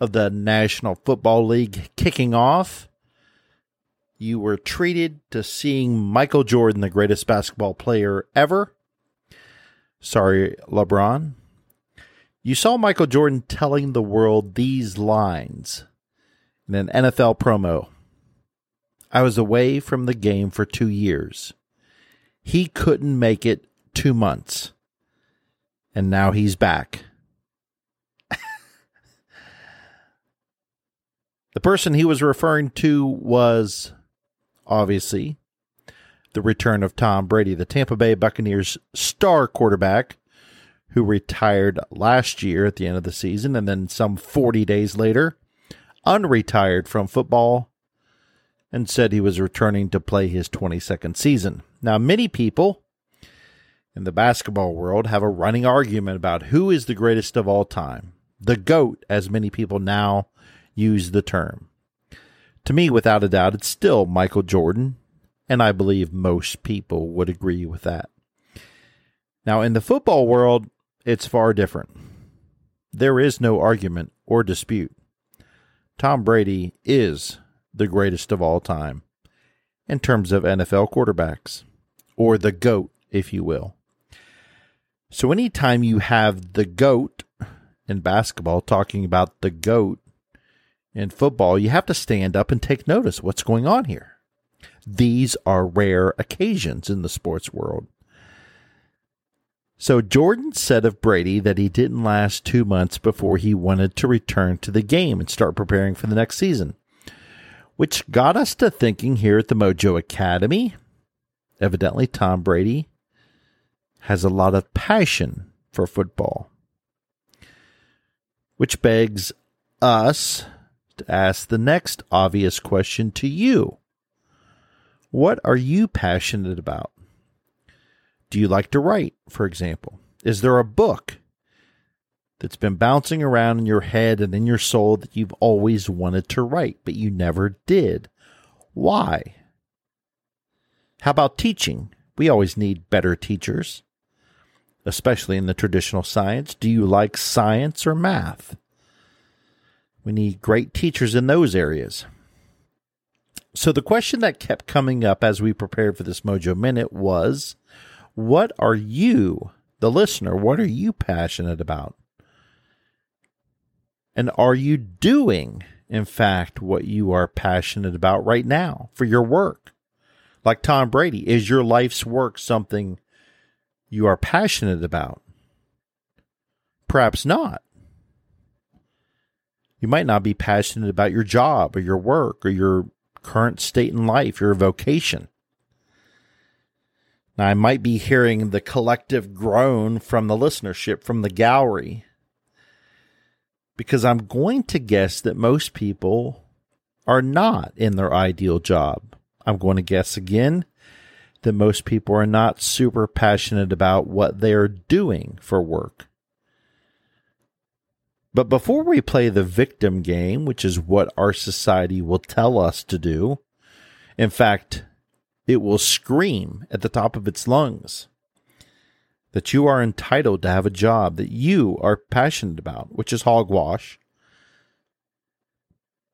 of the National Football League kicking off, you were treated to seeing Michael Jordan, the greatest basketball player ever. Sorry, LeBron. You saw Michael Jordan telling the world these lines in an NFL promo. I was away from the game for two years. He couldn't make it two months. And now he's back. The person he was referring to was obviously the return of Tom Brady, the Tampa Bay Buccaneers star quarterback who retired last year at the end of the season and then some 40 days later unretired from football and said he was returning to play his 22nd season. Now, many people in the basketball world have a running argument about who is the greatest of all time. The GOAT, as many people now use the term. To me, without a doubt, it's still Michael Jordan, and I believe most people would agree with that. Now, in the football world, it's far different. There is no argument or dispute. Tom Brady is the greatest of all time in terms of NFL quarterbacks, or the GOAT, if you will. So, anytime you have the GOAT in basketball talking about the GOAT, in football, you have to stand up and take notice what's going on here. These are rare occasions in the sports world. So Jordan said of Brady that he didn't last two months before he wanted to return to the game and start preparing for the next season, which got us to thinking here at the Mojo Academy. Evidently, Tom Brady has a lot of passion for football, which begs us ask the next obvious question to you What are you passionate about? Do you like to write, for example? Is there a book that's been bouncing around in your head and in your soul that you've always wanted to write, but you never did? Why? How about teaching? We always need better teachers, especially in the traditional science. Do you like science or math? We need great teachers in those areas. So, the question that kept coming up as we prepared for this Mojo Minute was What are you, the listener, what are you passionate about? And are you doing, in fact, what you are passionate about right now for your work? Like Tom Brady, is your life's work something you are passionate about? Perhaps not. You might not be passionate about your job or your work or your current state in life, your vocation. Now, I might be hearing the collective groan from the listenership, from the gallery, because I'm going to guess that most people are not in their ideal job. I'm going to guess again that most people are not super passionate about what they're doing for work. But before we play the victim game, which is what our society will tell us to do, in fact, it will scream at the top of its lungs that you are entitled to have a job that you are passionate about, which is hogwash.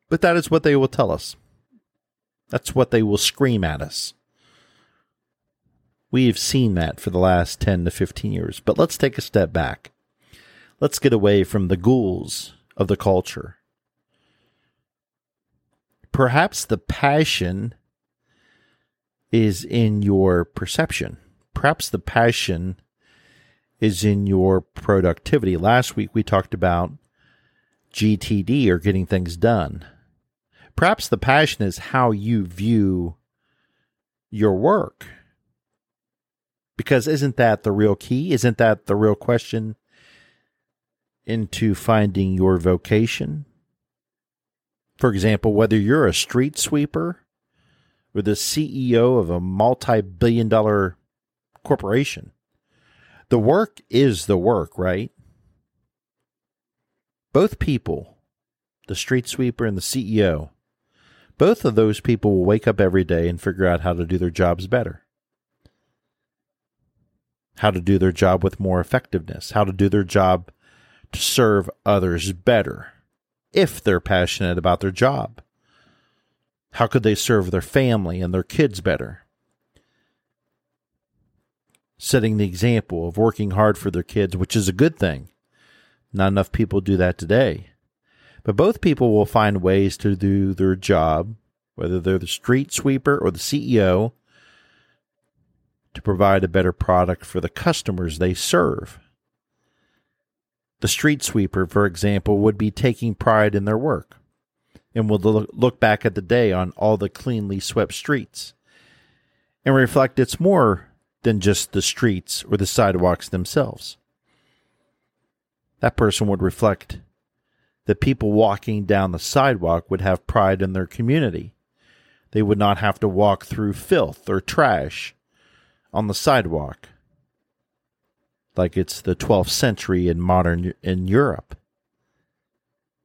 But that is what they will tell us. That's what they will scream at us. We've seen that for the last 10 to 15 years. But let's take a step back. Let's get away from the ghouls of the culture. Perhaps the passion is in your perception. Perhaps the passion is in your productivity. Last week we talked about GTD or getting things done. Perhaps the passion is how you view your work. Because isn't that the real key? Isn't that the real question into finding your vocation? For example, whether you're a street sweeper or the CEO of a multi billion dollar corporation, the work is the work, right? Both people, the street sweeper and the CEO, both of those people will wake up every day and figure out how to do their jobs better. How to do their job with more effectiveness, how to do their job to serve others better if they're passionate about their job. How could they serve their family and their kids better? Setting the example of working hard for their kids, which is a good thing. Not enough people do that today. But both people will find ways to do their job, whether they're the street sweeper or the CEO, to provide a better product for the customers they serve. The street sweeper, for example, would be taking pride in their work and would look back at the day on all the cleanly swept streets and reflect it's more than just the streets or the sidewalks themselves. That person would reflect that people walking down the sidewalk would have pride in their community. They would not have to walk through filth or trash on the sidewalk like it's the 12th century in modern in Europe.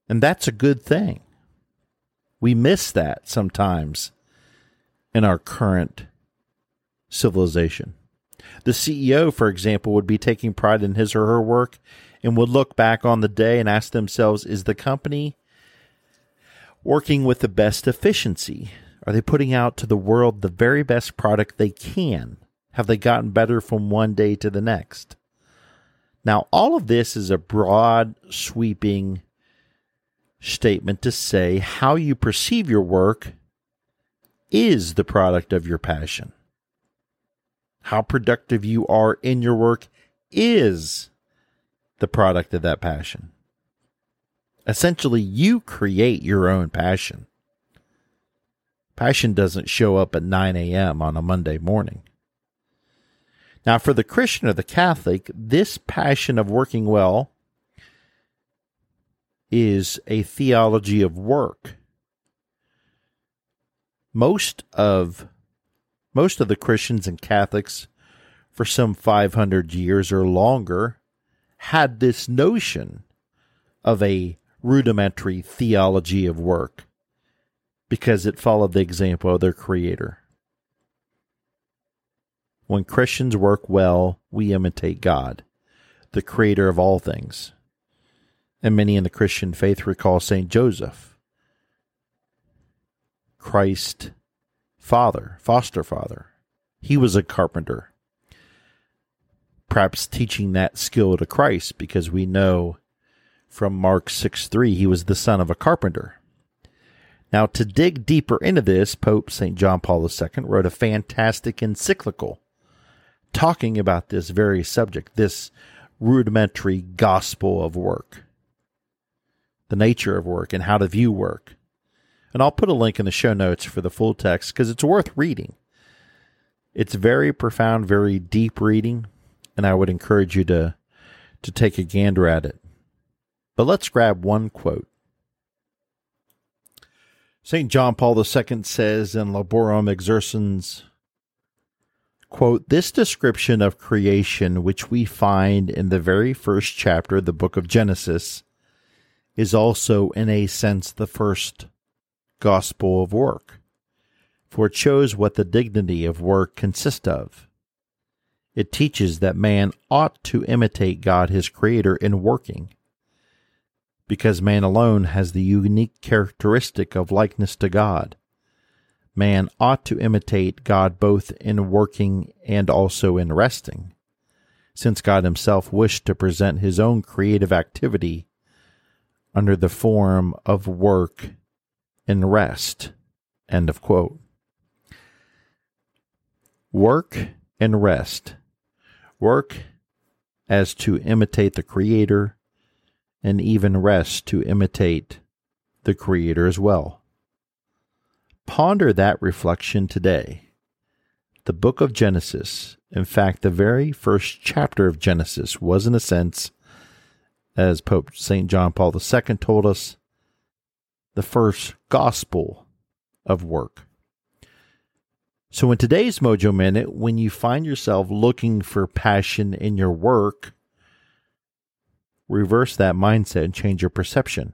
And that's a good thing. We miss that sometimes in our current civilization. The CEO, for example, would be taking pride in his or her work and would look back on the day and ask themselves is the company working with the best efficiency? Are they putting out to the world the very best product they can? Have they gotten better from one day to the next? Now, all of this is a broad, sweeping statement to say how you perceive your work is the product of your passion. How productive you are in your work is the product of that passion. Essentially, you create your own passion. Passion doesn't show up at 9 a.m. on a Monday morning. Now, for the Christian or the Catholic, this passion of working well is a theology of work. Most of most of the Christians and Catholics for some 500 years or longer had this notion of a rudimentary theology of work because it followed the example of their creator. When Christians work well, we imitate God, the creator of all things. And many in the Christian faith recall St. Joseph, Christ father, foster father. He was a carpenter. Perhaps teaching that skill to Christ because we know from Mark 6 3 he was the son of a carpenter. Now, to dig deeper into this, Pope St. John Paul II wrote a fantastic encyclical talking about this very subject, this rudimentary gospel of work, the nature of work, and how to view work. And I'll put a link in the show notes for the full text because it's worth reading. It's very profound, very deep reading, and I would encourage you to, to take a gander at it. But let's grab one quote. St. John Paul II says in Laborem Exercens Quote, this description of creation, which we find in the very first chapter of the book of Genesis, is also, in a sense, the first gospel of work, for it shows what the dignity of work consists of. It teaches that man ought to imitate God, his Creator, in working, because man alone has the unique characteristic of likeness to God man ought to imitate God both in working and also in resting, since God himself wished to present his own creative activity under the form of work and rest. End of quote. Work and rest. Work as to imitate the Creator, and even rest to imitate the Creator as well. Ponder that reflection today. The book of Genesis, in fact, the very first chapter of Genesis, was in a sense, as Pope St. John Paul II told us, the first gospel of work. So, in today's Mojo Minute, when you find yourself looking for passion in your work, reverse that mindset and change your perception.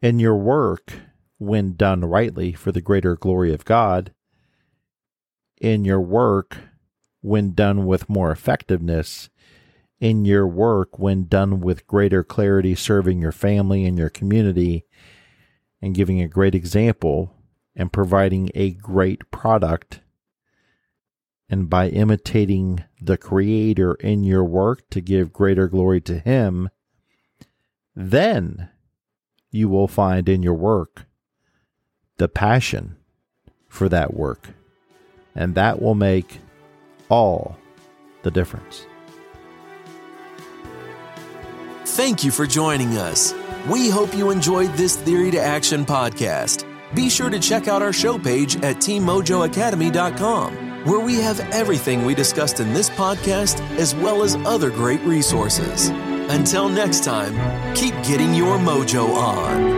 In your work, when done rightly for the greater glory of God, in your work, when done with more effectiveness, in your work, when done with greater clarity, serving your family and your community, and giving a great example and providing a great product. And by imitating the Creator in your work to give greater glory to Him, then you will find in your work the passion for that work. And that will make all the difference. Thank you for joining us. We hope you enjoyed this Theory to Action podcast. Be sure to check out our show page at teammojoacademy.com, where we have everything we discussed in this podcast as well as other great resources. Until next time, keep getting your mojo on.